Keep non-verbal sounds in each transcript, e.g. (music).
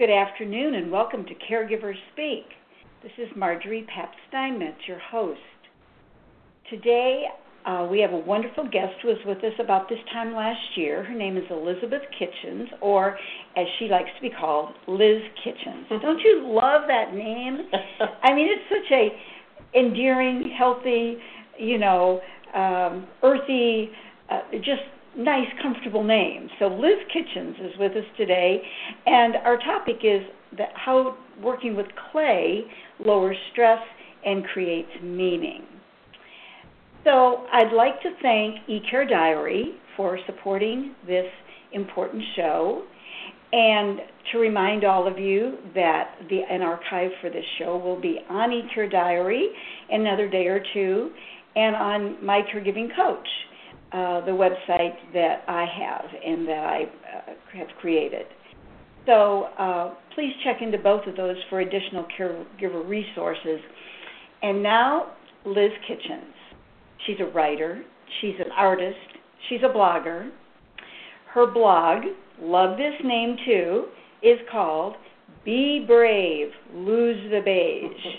Good afternoon and welcome to Caregivers Speak. This is Margery Pabst Steinmetz, your host. Today uh, we have a wonderful guest who was with us about this time last year. Her name is Elizabeth Kitchens, or as she likes to be called, Liz Kitchens. (laughs) Don't you love that name? (laughs) I mean, it's such a endearing, healthy, you know, um, earthy, uh, just nice, comfortable name. So Liz Kitchens is with us today, and our topic is that how working with clay lowers stress and creates meaning. So I'd like to thank eCareDiary for supporting this important show. And to remind all of you that the an archive for this show will be on eCareDiary in another day or two, and on My Caregiving Coach uh, the website that I have and that I uh, have created. So uh, please check into both of those for additional caregiver resources. And now, Liz Kitchens. She's a writer, she's an artist, she's a blogger. Her blog, love this name too, is called Be Brave, Lose the Beige.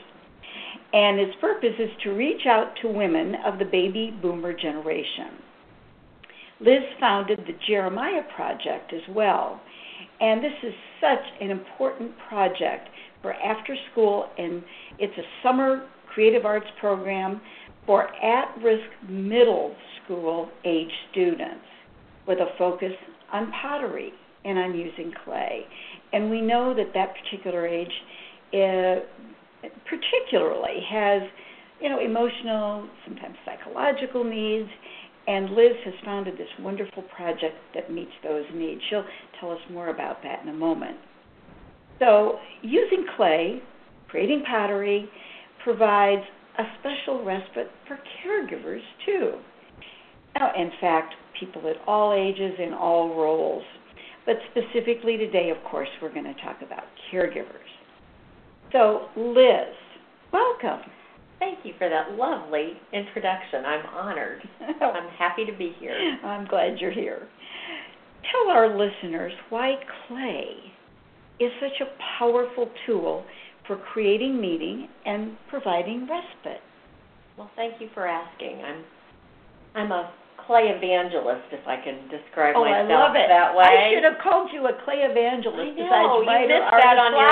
And its purpose is to reach out to women of the baby boomer generation. Liz founded the Jeremiah Project as well. And this is such an important project for after school, and it's a summer creative arts program for at risk middle school age students with a focus on pottery and on using clay. And we know that that particular age uh, particularly has you know emotional sometimes psychological needs and Liz has founded this wonderful project that meets those needs. She'll tell us more about that in a moment. So, using clay, creating pottery, provides a special respite for caregivers too. Now, in fact, people at all ages in all roles. But specifically today, of course, we're going to talk about caregivers. So, Liz, welcome. Thank you for that lovely introduction. I'm honored. (laughs) I'm happy to be here. I'm glad you're here. Tell our listeners why clay is such a powerful tool for creating meaning and providing respite. Well, thank you for asking. I'm I'm a clay evangelist, if I can describe oh, myself I love it. that way. I should have called you a clay evangelist I know. you missed that on your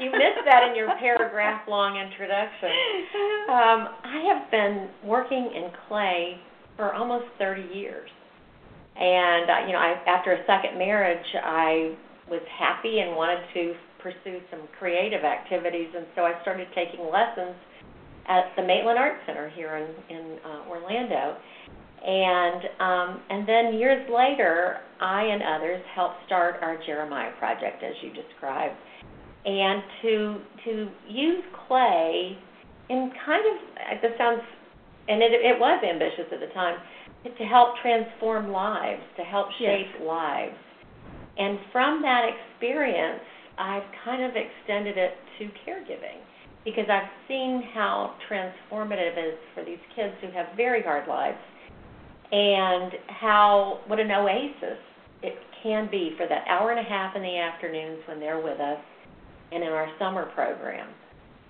you missed that in your paragraph long introduction. (laughs) Um, I have been working in clay for almost 30 years. And uh, you know, I, after a second marriage, I was happy and wanted to pursue some creative activities, and so I started taking lessons at the Maitland Art Center here in in uh, Orlando and um, and then years later, I and others helped start our Jeremiah project, as you described, and to to use clay in kind of this sounds, and it it was ambitious at the time, to help transform lives, to help shape yes. lives, and from that experience, I've kind of extended it to caregiving because I've seen how transformative it is for these kids who have very hard lives and how what an oasis it can be for that hour and a half in the afternoons when they're with us and in our summer program.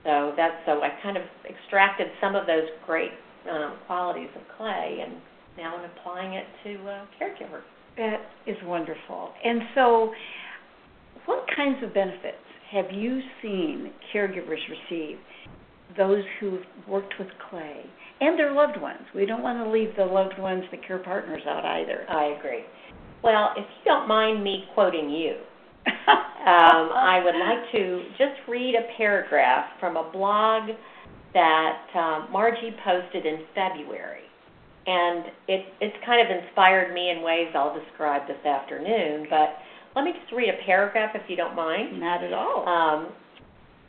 So that's so I kind of extracted some of those great um, qualities of clay and now I'm applying it to uh, caregivers. That is wonderful. And so, what kinds of benefits have you seen caregivers receive? Those who've worked with clay and their loved ones. We don't want to leave the loved ones, the care partners out either. I agree. Well, if you don't mind me quoting you, (laughs) um, I would like to just read a paragraph from a blog that um, Margie posted in February. And it, it's kind of inspired me in ways I'll describe this afternoon. But let me just read a paragraph if you don't mind. Not at all. Um,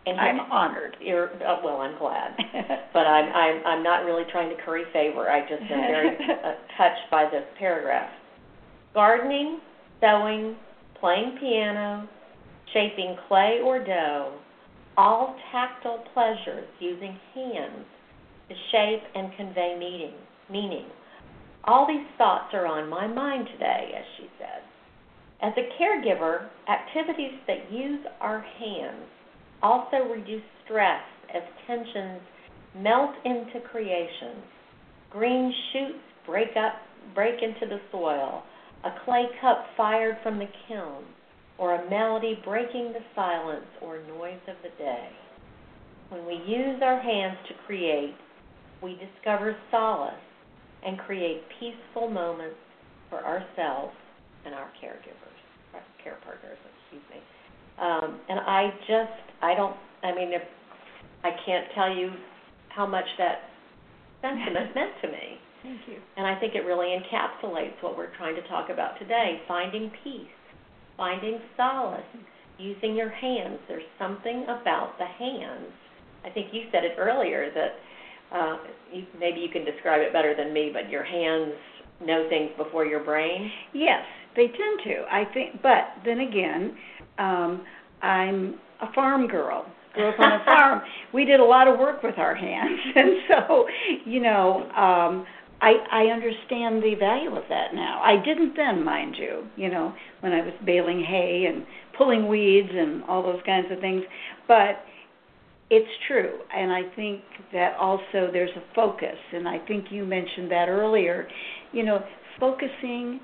and I'm honored. You're uh, well. I'm glad, (laughs) but I'm I'm I'm not really trying to curry favor. I just am very (laughs) uh, touched by this paragraph. Gardening, sewing, playing piano, shaping clay or dough, all tactile pleasures using hands to shape and convey meaning. Meaning. All these thoughts are on my mind today, as she said. As a caregiver, activities that use our hands also reduce stress as tensions melt into creations. Green shoots break up break into the soil, a clay cup fired from the kiln, or a melody breaking the silence or noise of the day. When we use our hands to create, we discover solace and create peaceful moments for ourselves and our caregivers, our care partners, excuse me. Um, and I just, I don't, I mean, if I can't tell you how much that sentiment (laughs) meant to me. Thank you. And I think it really encapsulates what we're trying to talk about today finding peace, finding solace, using your hands. There's something about the hands. I think you said it earlier that uh, you, maybe you can describe it better than me, but your hands know things before your brain. Yes, they tend to. I think, but then again, um, I'm a farm girl. Grew up on a (laughs) farm. We did a lot of work with our hands, (laughs) and so you know, um, I I understand the value of that now. I didn't then, mind you. You know, when I was baling hay and pulling weeds and all those kinds of things, but it's true, and I think that also there's a focus, and I think you mentioned that earlier. You know, focusing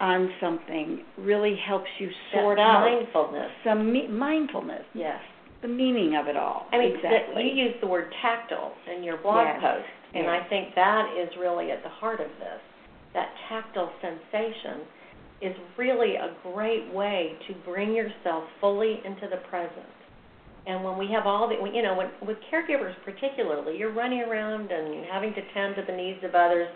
on something really helps you sort That out mindfulness. some me- mindfulness, Yes. the meaning of it all. I mean, exactly. the, you used the word tactile in your blog Yes. post, and Yes. I think that is really at the heart of this. That tactile sensation is really a great way to bring yourself fully into the present. And when we have all the, you know, when, with caregivers particularly, you're running around and having to tend to the needs of others.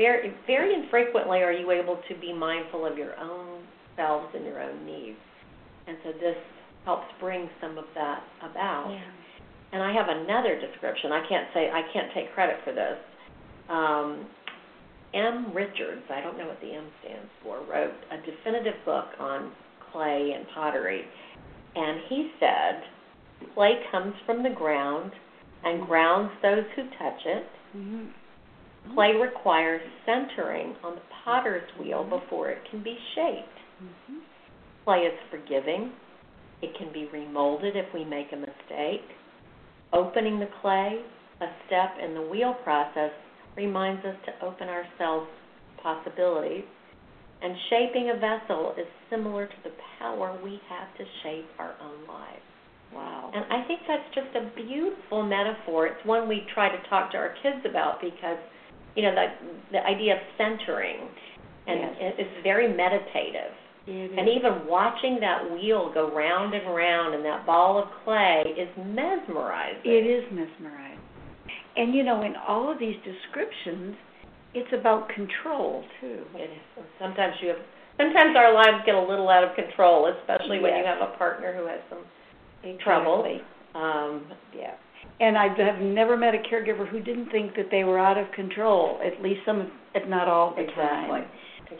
Very, very infrequently are you able to be mindful of your own selves and your own needs. And so this helps bring some of that about. yeah. And I have another description. I can't say I can't take credit for this. Um, M. Richards, I don't know what the M stands for, wrote a definitive book on clay and pottery, and he said, "Clay comes from the ground and grounds those who touch it. hmm Clay requires centering on the potter's wheel before it can be shaped. hmm Clay is forgiving. It can be remolded if we make a mistake. Opening the clay, a step in the wheel process, reminds us to open ourselves to possibilities. And shaping a vessel is similar to the power we have to shape our own lives. Wow. And I think that's just a beautiful metaphor. It's one we try to talk to our kids about because, you know, the the idea of centering, and Yes. it's very meditative. It And even watching that wheel go round and round and that ball of clay is mesmerizing. It is mesmerizing. And you know, in all of these descriptions, it's about control too. It is. Sometimes you have. Sometimes our lives get a little out of control, especially when you have a partner who has some trouble. Exactly. Um, Yeah. And I have never met a caregiver who didn't think that they were out of control, at least some, if not all the exactly. time.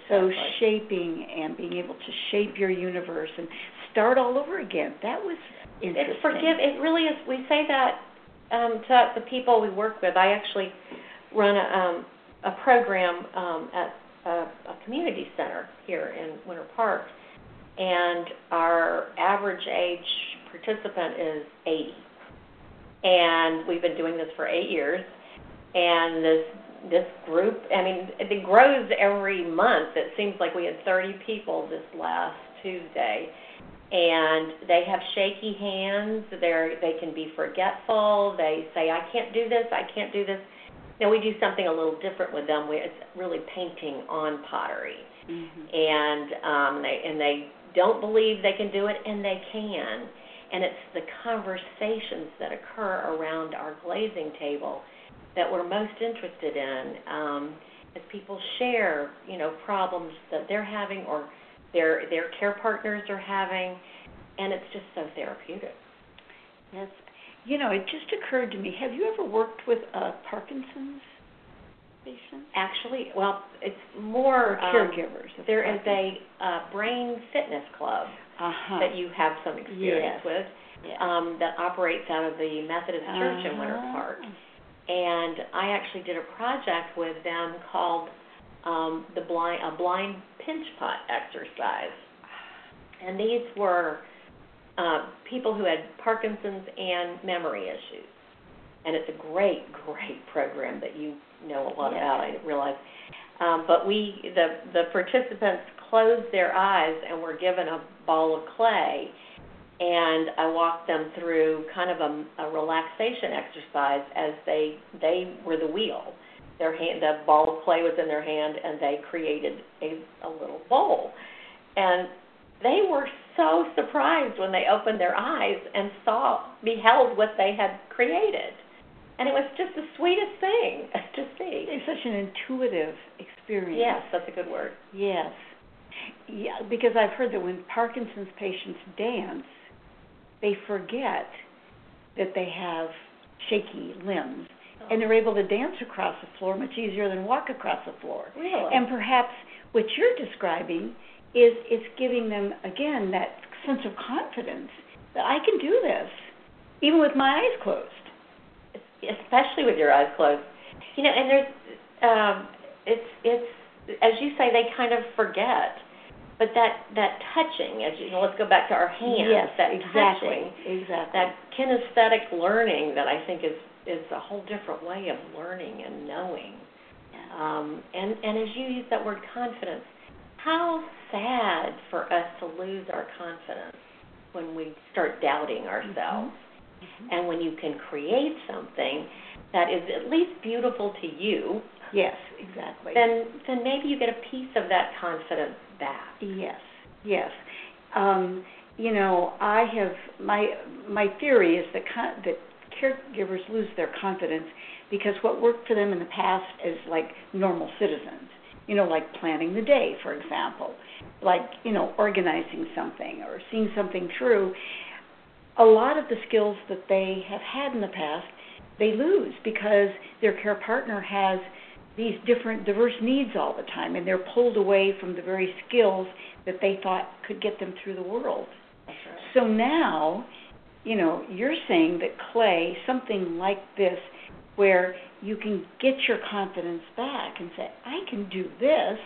So shaping and being able to shape your universe and start all over again. That was interesting. It's forgive. It really is. We say that um, to the people we work with. I actually run a, um, a program um, at a, a community center here in Winter Park, and our average age participant is 80. And we've been doing this for eight years, and this this group, I mean, it grows every month. It seems like we had 30 people this last Tuesday and they have shaky hands. They're they can be forgetful. They say, "I can't do this. I can't do this." Now we do something a little different with them. We, it's really painting on pottery, Mhm. and um, they and they don't believe they can do it, and they can. And it's the conversations that occur around our glazing table that we're most interested in. Um, as people share, you know, problems that they're having or their their care partners are having, and it's just so therapeutic. Yes. You know, it just occurred to me. Have you ever worked with a Parkinson's patient? Actually, well, it's more or caregivers. Um, there is a uh, brain fitness club uh-huh. that you have some experience yes. with yes. um, that operates out of the Methodist Church uh-huh. in Winter Park. And I actually did a project with them called um, the blind a blind pinch pot exercise, and these were uh, people who had Parkinson's and memory issues. And it's a great, (laughs) great program that you know a lot yes. about. I realize. Um, but we, the the participants, closed their eyes and were given a ball of clay, and I walked them through kind of a, a relaxation exercise as they they were the wheel. Their hand, the ball of clay was in their hand, and they created a, a little bowl. And they were so surprised when they opened their eyes and saw, beheld what they had created. And it was just the sweetest thing (laughs) to see. It's such an intuitive experience. Yes, that's a good word. Yes. Yeah, because I've heard that when Parkinson's patients dance, they forget that they have shaky limbs and they're able to dance across the floor much easier than walk across the floor. Really? And perhaps what you're describing is it's giving them again that sense of confidence that I can do this even with my eyes closed. Especially with your eyes closed. You know, and there's um it's it's as you say they kind of forget. But that that touching, as you know, let's go back to our hands. Yes, that exactly, touching, exactly. that kinesthetic learning that I think is is a whole different way of learning and knowing. Um, and and as you use that word confidence, how sad for us to lose our confidence when we start doubting ourselves, mm-hmm. and when you can create something that is at least beautiful to you. Yes, exactly. Then then maybe you get a piece of that confidence back. Yes, yes. Um, you know, I have my my theory is that con- that caregivers lose their confidence because what worked for them in the past is like normal citizens. You know, like planning the day, for example, like you know organizing something or seeing something through. A lot of the skills that they have had in the past, they lose because their care partner has these different diverse needs all the time and they're pulled away from the very skills that they thought could get them through the world. Right. So now, you know, you're saying that clay, something like this where you can get your confidence back and say, I can do this.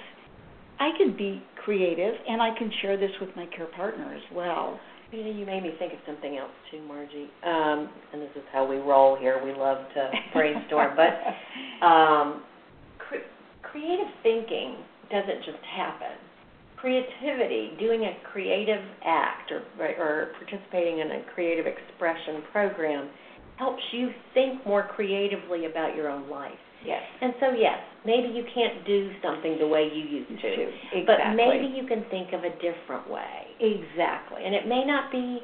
I can be creative and I can share this with my care partner as well. You know, you made me think of something else too, Margie. Um, and this is how we roll here. We love to (laughs) brainstorm, but um, creative thinking doesn't just happen. Creativity, doing a creative act or or participating in a creative expression program, helps you think more creatively about your own life. Yes. And so, yes, maybe you can't do something the way you used to, Exactly. but maybe you can think of a different way. Exactly. And it may not be,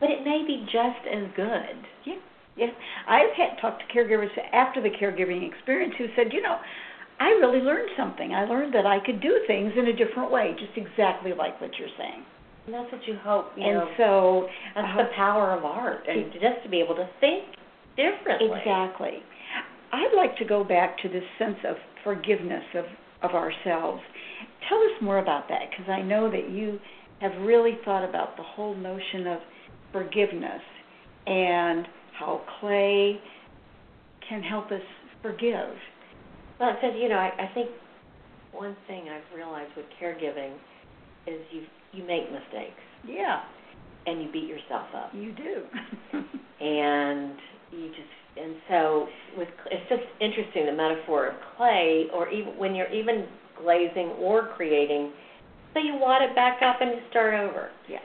but it may be just as good. Yeah, yeah. I've had talked to caregivers after the caregiving experience who said, you know, I really learned something. I learned that I could do things in a different way, just exactly like what you're saying. And that's what you hope, you and know. so that's uh, the power of art, and just to be able to think differently. Exactly. I'd like to go back to this sense of forgiveness of, of ourselves. Tell us more about that, because I know that you have really thought about the whole notion of forgiveness and how clay can help us forgive. Well, because you know, I, I think one thing I've realized with caregiving is you you make mistakes Yeah, and you beat yourself up, you do. (laughs) and you just and so with it's just interesting the metaphor of clay, or even when you're even glazing or creating, so you wad it back up and you start over. yeah.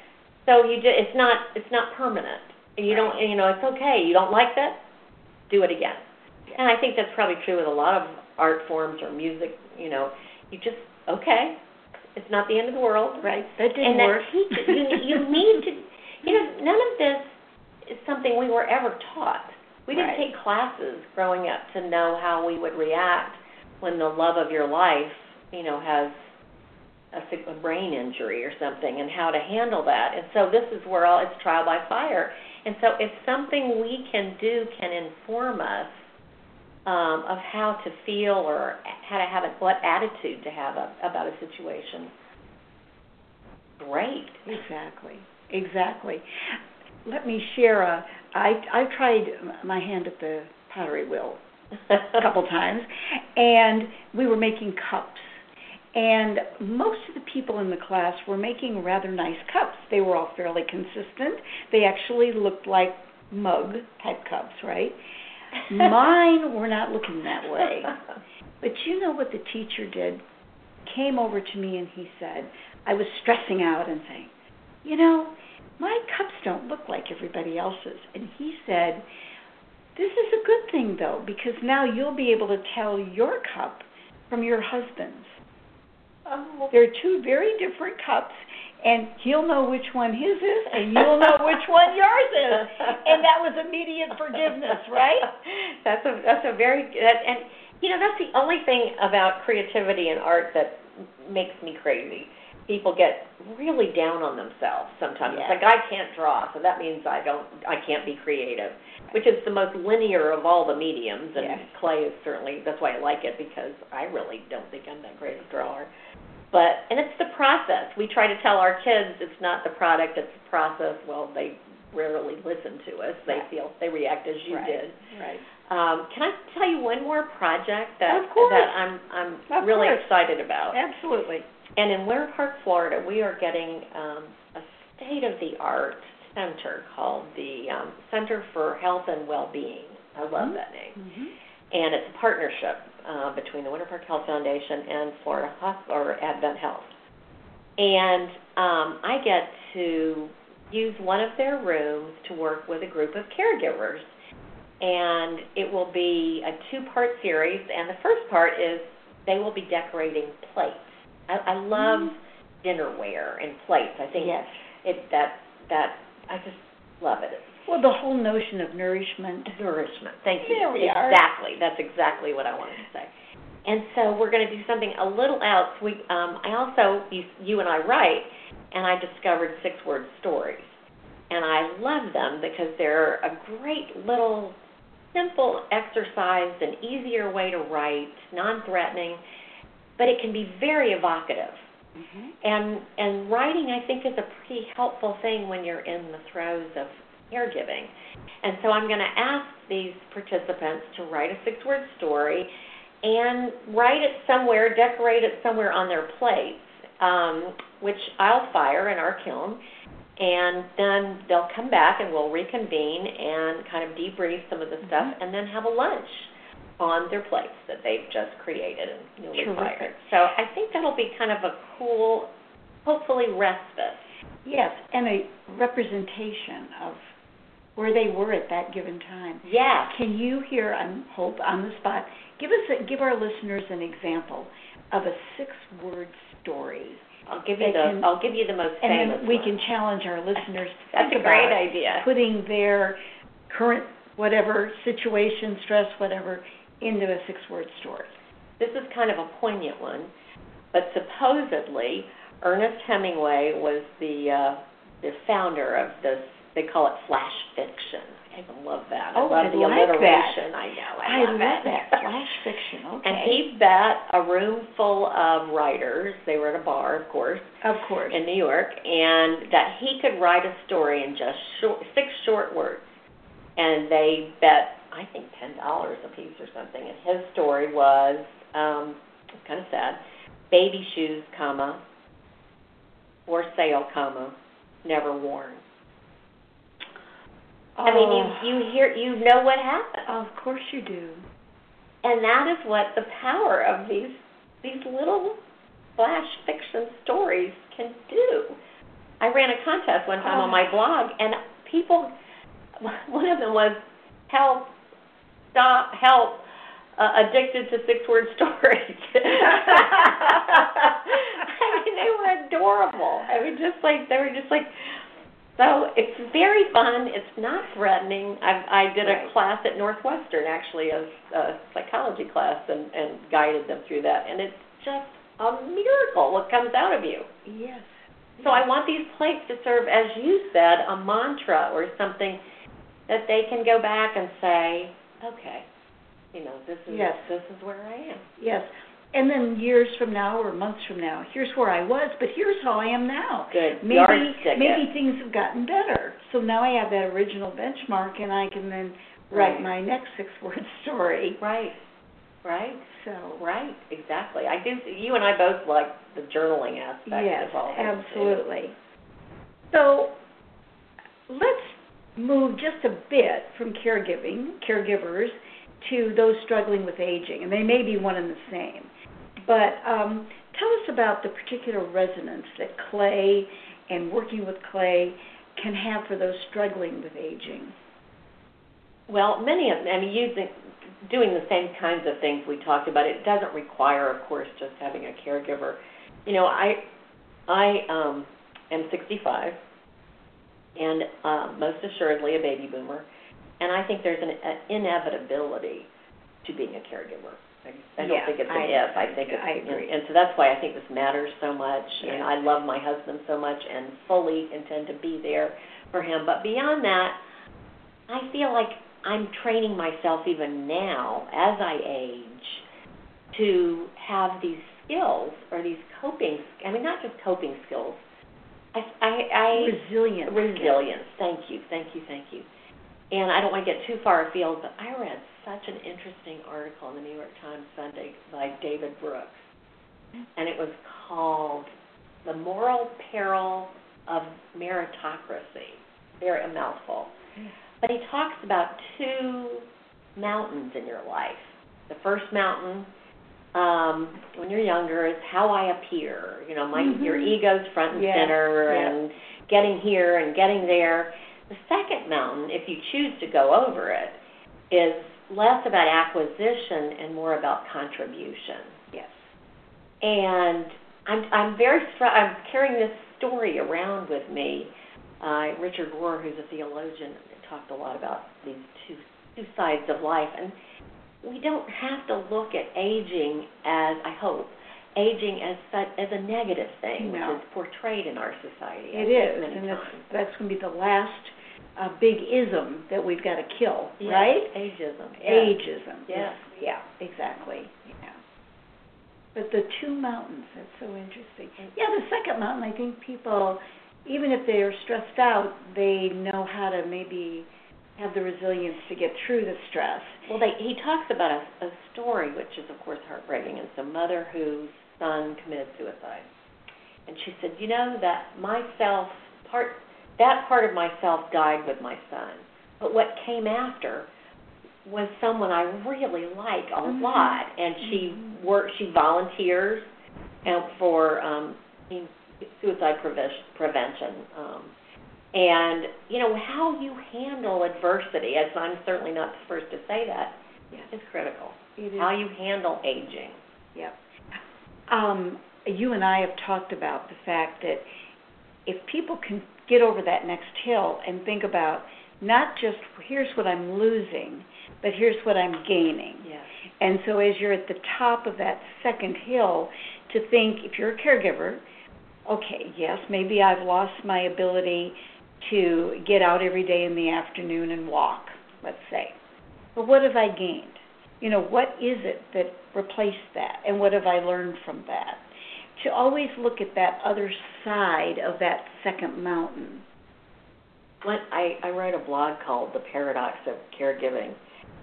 So you just it's not it's not permanent. You don't you know it's okay. You don't like that, do it again. And I think that's probably true with a lot of art forms or music. You know, you just okay. It's not the end of the world. Right. That didn't and that work. teaches you. You (laughs) need to. You know, none of this is something we were ever taught. We didn't Right. take classes growing up to know how we would react when the love of your life, you know, has a, a brain injury or something and how to handle that. And so this is where all it's trial by fire. And so if something we can do can inform us um, of how to feel or how to have a, what attitude to have a, about a situation, great. Exactly. Exactly. Let me share a. I I tried my hand at the pottery wheel a couple (laughs) times, and we were making cups and most of the people in the class were making rather nice cups. They were all fairly consistent. They actually looked like mug type cups, right? Mine were not looking that way. (laughs) But you know what the teacher did? Came over to me and he said, I was stressing out and saying, You know, my cups don't look like everybody else's. And he said, This is a good thing though, because now you'll be able to tell your cup from your husband's Oh. They're two very different cups, and he'll know which one his is, and you'll know which one yours is, and that was immediate forgiveness, right? (laughs) That's a that's a very that, and you know that's the only thing about creativity and art that makes me crazy. People get really down on themselves sometimes. Yes. It's like I can't draw, so that means I don't I can't be creative, which is the most linear of all the mediums. And yes. clay is certainly that's why I like it because I really don't think I'm that great a drawer. But and it's the process. We try to tell our kids it's not the product, it's the process. Well, they rarely listen to us. They Right. feel they react as you right. did. Right. Um, can I tell you one more project that that I'm I'm Of really course. excited about? Absolutely. And in Winter Park, Florida, we are getting um, a state of the art center called the um, Center for Health and Well-being. I love Mhm. that name. Mm-hmm. And it's a partnership uh, between the Winter Park Health Foundation and Florida Hosp- or Advent Health. And um, I get to use one of their rooms to work with a group of caregivers. And it will be a two part series. And the first part is they will be decorating plates. I, I love Mm. dinnerware and plates. I think Yes. it that that I just love it. Well, the whole notion of nourishment. Nourishment. Thank you. There we are. exactly. That's exactly what I wanted to say. And so we're going to do something a little else. We, um, I also, you, you and I write, and I discovered six-word stories, and I love them because they're a great little, simple exercise, an easier way to write, non-threatening, but it can be very evocative. Mm-hmm. And and writing, I think, is a pretty helpful thing when you're in the throes of caregiving. And so I'm going to ask these participants to write a six-word story and write it somewhere, decorate it somewhere on their plates, um, which I'll fire in our kiln. And then they'll come back and we'll reconvene and kind of debrief some of the stuff and then have a lunch on their plates that they've just created and newly Terrific. fired. So I think that'll be kind of a cool, hopefully respite. Yes, and a representation of where they were at that given time. Yeah. Can you hear, I hope, on the spot, give us, a, give our listeners an example of a six-word story, I'll give you the can- I'll give you the most and famous then we one. can challenge our listeners to That's a great idea. putting their current whatever situation, stress, whatever, into a six-word story. This is kind of a poignant one, but supposedly Ernest Hemingway was the uh, the founder of this. They call it flash fiction. I love that. Oh, I love I the like alliteration. I know. I, I love, love it. that flash fiction. (laughs) Okay, And he bet a room full of writers. They were at a bar, of course, of course. in New York, and that he could write a story in just short, six short words. And they bet, I think, ten dollars a piece or something. And his story was, um, kind of sad, baby shoes, comma, for sale, comma, never worn. I mean, Oh, you you hear you know what happened. Of course you do. And that is what the power of these these little flash fiction stories can do. I ran a contest one time on my blog, and people. (laughs) One of them was help, stop, help, uh, addicted to six word (laughs) stories. (laughs) I mean, they were adorable. I mean, just like they were just like. So it's very fun. It's not threatening. I, I did a Right. class at Northwestern actually, a, a psychology class, and, and guided them through that. And it's just a miracle what comes out of you. Yes. So I want these plates to serve, as you said, a mantra or something that they can go back and say, okay, you know, this is Yes. this is where I am. Yes. And then years from now or months from now, here's where I was, but here's how I am now. Good. Maybe Yardstick maybe things have gotten better. So now I have that original benchmark and I can then write Right. my next six (laughs) word story. Right. Right. So Right. Exactly. I do. You and I both like the journaling aspect yes, of all this. too. absolutely. So let's move just a bit from caregiving, caregivers, to those struggling with aging, and they may be one and the same. But um, tell us about the particular resonance that clay and working with clay can have for those struggling with aging. Well, many of I mean, using doing the same kinds of things we talked about. It doesn't require, of course, just having a caregiver. You know, I I um, am 65, and uh, most assuredly a baby boomer, and I think there's an, an inevitability to being a caregiver. I, don't think it's an I- if. I think it's I agree. And, and so that's why I think this matters so much. And Yeah. I love my husband so much, and fully intend to be there for him. But beyond that, I feel like I'm training myself even now as I age to have these skills or these coping I mean not just coping skills. I I, I Resilience. resilience. Thank you. Thank you. Thank you. And I don't want to get too far afield, but I read such an interesting article in the New York Times Sunday by David Brooks. And it was called The Moral Peril of Meritocracy. Very a mouthful. But he talks about two mountains in your life. The first mountain, um, when you're younger, is how I appear. You know, my your Mhm. ego's front and Yeah, center, yeah. and getting here and getting there. The second mountain, if you choose to go over it, is less about acquisition and more about contribution. Yes. And I'm I'm very str- I'm carrying this story around with me. Uh, Richard Rohr, who's a theologian, talked a lot about these two two sides of life, and we don't have to look at aging as I hope aging as such, as a negative thing, No. which is portrayed in our society. It is, and that's, that's going to be the last uh, big ism that we've got to kill, Yes, right? Ageism. yes. Ageism. Yes. is- Yeah, exactly. Yeah. But the two mountains, that's so interesting. Yeah, the second mountain, I think people, even if they're stressed out, they know how to maybe have the resilience to get through the stress. Well, they, he talks about a, a story, which is of course heartbreaking. It's a mother whose son committed suicide, and she said, "You know that myself part, that part of myself died with my son, but what came after was someone I really like a Mhm. lot." And she Mhm. works, she volunteers, and for um, suicide prevention. prevention um, and you know how you handle adversity, as I'm certainly not the first to say that, Yes. is critical. It is. How you handle aging. Yep. Um, you and I have talked about the fact that if people can get over that next hill and think about not just here's what I'm losing, but here's what I'm gaining. Yes. And so as you're at the top of that second hill, to think if you're a caregiver, okay, yes, maybe I've lost my ability to get out every day in the afternoon and walk, let's say. But what have I gained? You know, what is it that replaced that? And what have I learned from that? To always look at that other side of that second mountain. When I, I wrote a blog called The Paradox of Caregiving,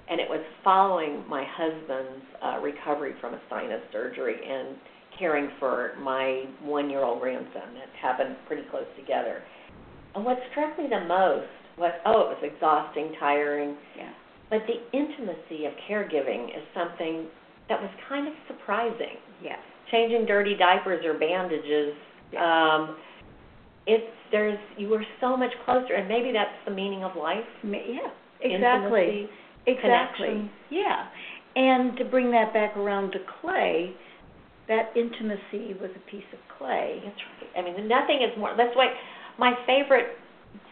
and it was following my husband's uh, recovery from a sinus surgery and caring for my one year old grandson. That happened pretty close together. And what struck me the most was oh, it was exhausting, tiring, Yeah. but the intimacy of caregiving is something that was kind of surprising. Yes. Changing dirty diapers or bandages, um, it's there's you were so much closer, and maybe that's the meaning of life. Yeah. Exactly. Intimacy, Exactly. connection. Yeah. And to bring that back around to clay, that intimacy with a piece of clay. That's right. I mean, nothing is more. That's why my favorite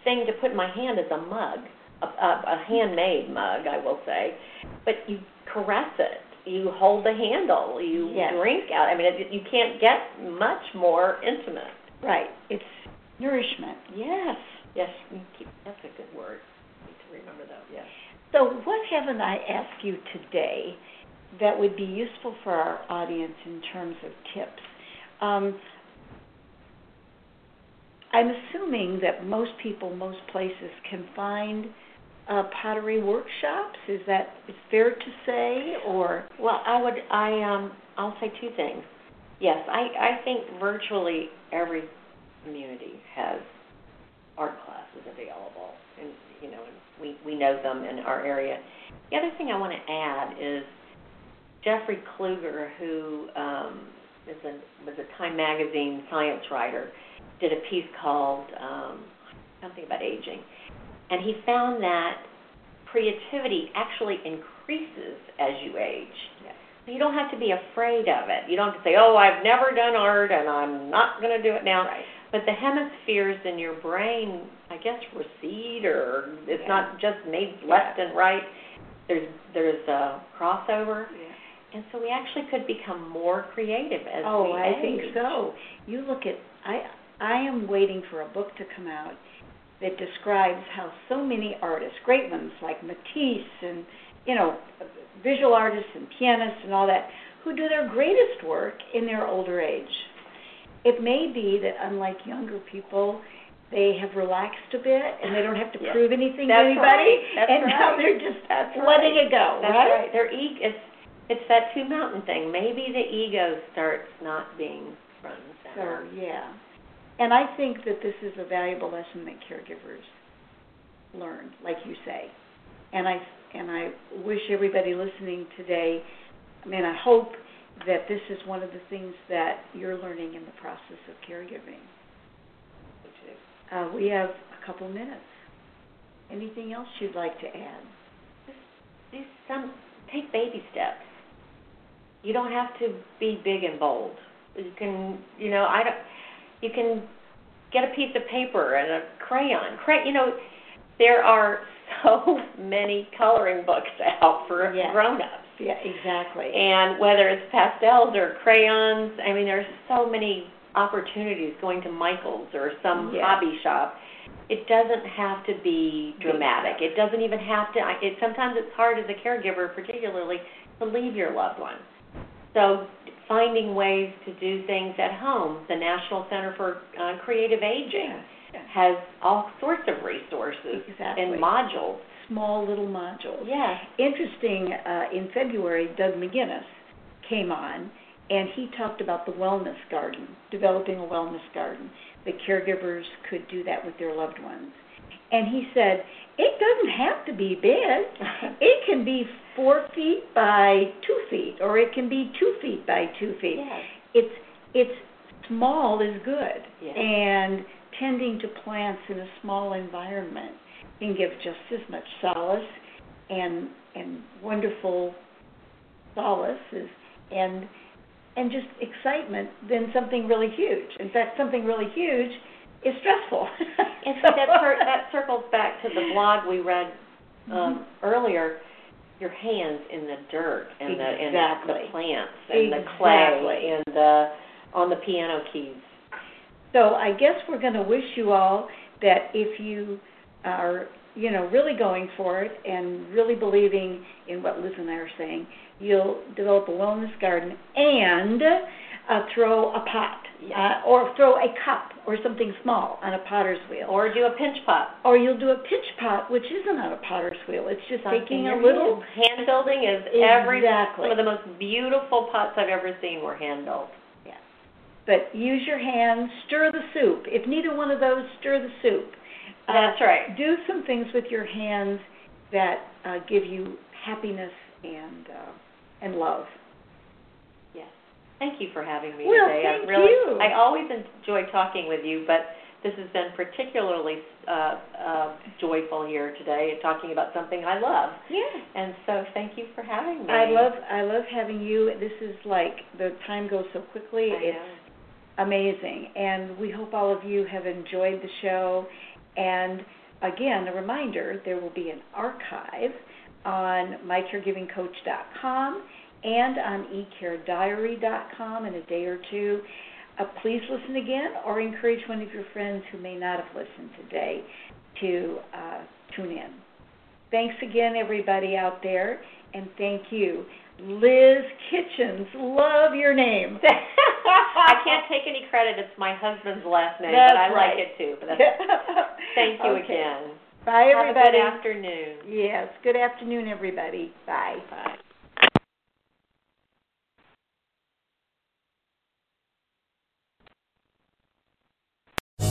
thing to put in my hand is a mug, a, a, a handmade mug, I will say. But you caress it, you hold the handle, you Yes. drink out. I mean, it, you can't get much more intimate. Right. It's nourishment. Yes, yes, that's a good word. Need to remember that. Yes. So, what haven't I asked you today that would be useful for our audience in terms of tips? Um, I'm assuming that most people, most places can find uh, pottery workshops. Is that is fair to say, or Well, I would, I um, I'll say two things. Yes, I I think virtually every community has art classes available, and you know, we we know them in our area. The other thing I want to add is Jeffrey Kluger, who um, is a was a Time Magazine science writer, did a piece called um, something about aging, and he found that creativity actually increases as you age. Yes. You don't have to be afraid of it. You don't have to say, "Oh, I've never done art and I'm not going to do it now." Right. But the hemispheres in your brain, I guess, recede, or it's Yeah. not just made left and right. There's there's a crossover, and so we actually could become more creative as Oh, we I age. think so. You look at I I am waiting for a book to come out that describes how so many artists, great ones like Matisse and you know, visual artists and pianists and all that, who do their greatest work in their older age. It may be that unlike younger people, they have relaxed a bit and they don't have to Yeah. prove anything That's to anybody, right. That's and now they're just That's letting right. it go, That's right? right. Their ego, it's it's that two mountain thing. Maybe the ego starts not being front and center. So yeah, and I think that this is a valuable lesson that caregivers learn, like you say, and I and I wish everybody listening today. I mean, I hope that this is one of the things that you're learning in the process of caregiving. Uh, we have a couple minutes. Anything else you'd like to add? do some take baby steps. You don't have to be big and bold. You can, you know, I don't. You can get a piece of paper and a crayon. Cray, you know, there are (laughs) so many coloring books out for Yes. grown-ups. Yeah, exactly. And whether it's pastels or crayons, I mean, there's so many opportunities going to Michael's or some hobby shop. It doesn't have to be dramatic. It doesn't even have to. I- It sometimes it's hard as a caregiver, particularly, to leave your loved one. So finding ways to do things at home. The National Center for uh, Creative Aging Yeah, has all sorts of resources Exactly. and modules. small little modules. Yes. interesting, uh, in February, Doug McGinnis came on and he talked about the wellness garden, developing a wellness garden. The caregivers could do that with their loved ones. And he said, it doesn't have to be big. (laughs) It can be four feet by two feet, or it can be two feet by two feet. Yes. It's it's small is good, Yes. and tending to plants in a small environment can give just as much solace and and wonderful solace is, and and just excitement than something really huge. In fact, something really huge is stressful. (laughs) And so that, cir- that circles back to the blog we read um, earlier. Your hands in the dirt and the and Exactly. the plants and the clay and the on the piano keys. So I guess we're going to wish you all that if you are, you know, really going for it and really believing in what Liz and I are saying, you'll develop a wellness garden and uh, throw a pot Yes. uh, or throw a cup or something small on a potter's wheel. Or do a pinch pot. Or you'll do a pinch pot, which isn't on a potter's wheel. It's just Something taking a little. hand building is every Exactly. some of the most beautiful pots I've ever seen were hand built. But use your hands, stir the soup. If neither one of those, stir the soup. Uh, That's right. do some things with your hands that uh, give you happiness and uh, and love. Thank you for having me Well, today. thank I really, you. I always enjoy talking with you, but this has been particularly uh, uh, joyful here today, talking about something I love. Yeah. And so, thank you for having me. I love I love having you. This is like the time goes so quickly. I it's know. amazing. And we hope all of you have enjoyed the show. And again, a reminder there will be an archive on mycaregivingcoach.com and on ecarediary.com in a day or two. Uh, please listen again or encourage one of your friends who may not have listened today to uh, tune in. Thanks again, everybody out there, and thank you. Liz Kitchens, love your name. (laughs) I can't take any credit. It's my husband's last name, That's but I right. like it too. But (laughs) thank you Okay. again. Bye, Have a everybody. good afternoon. Yes, good afternoon, everybody. Bye. Bye.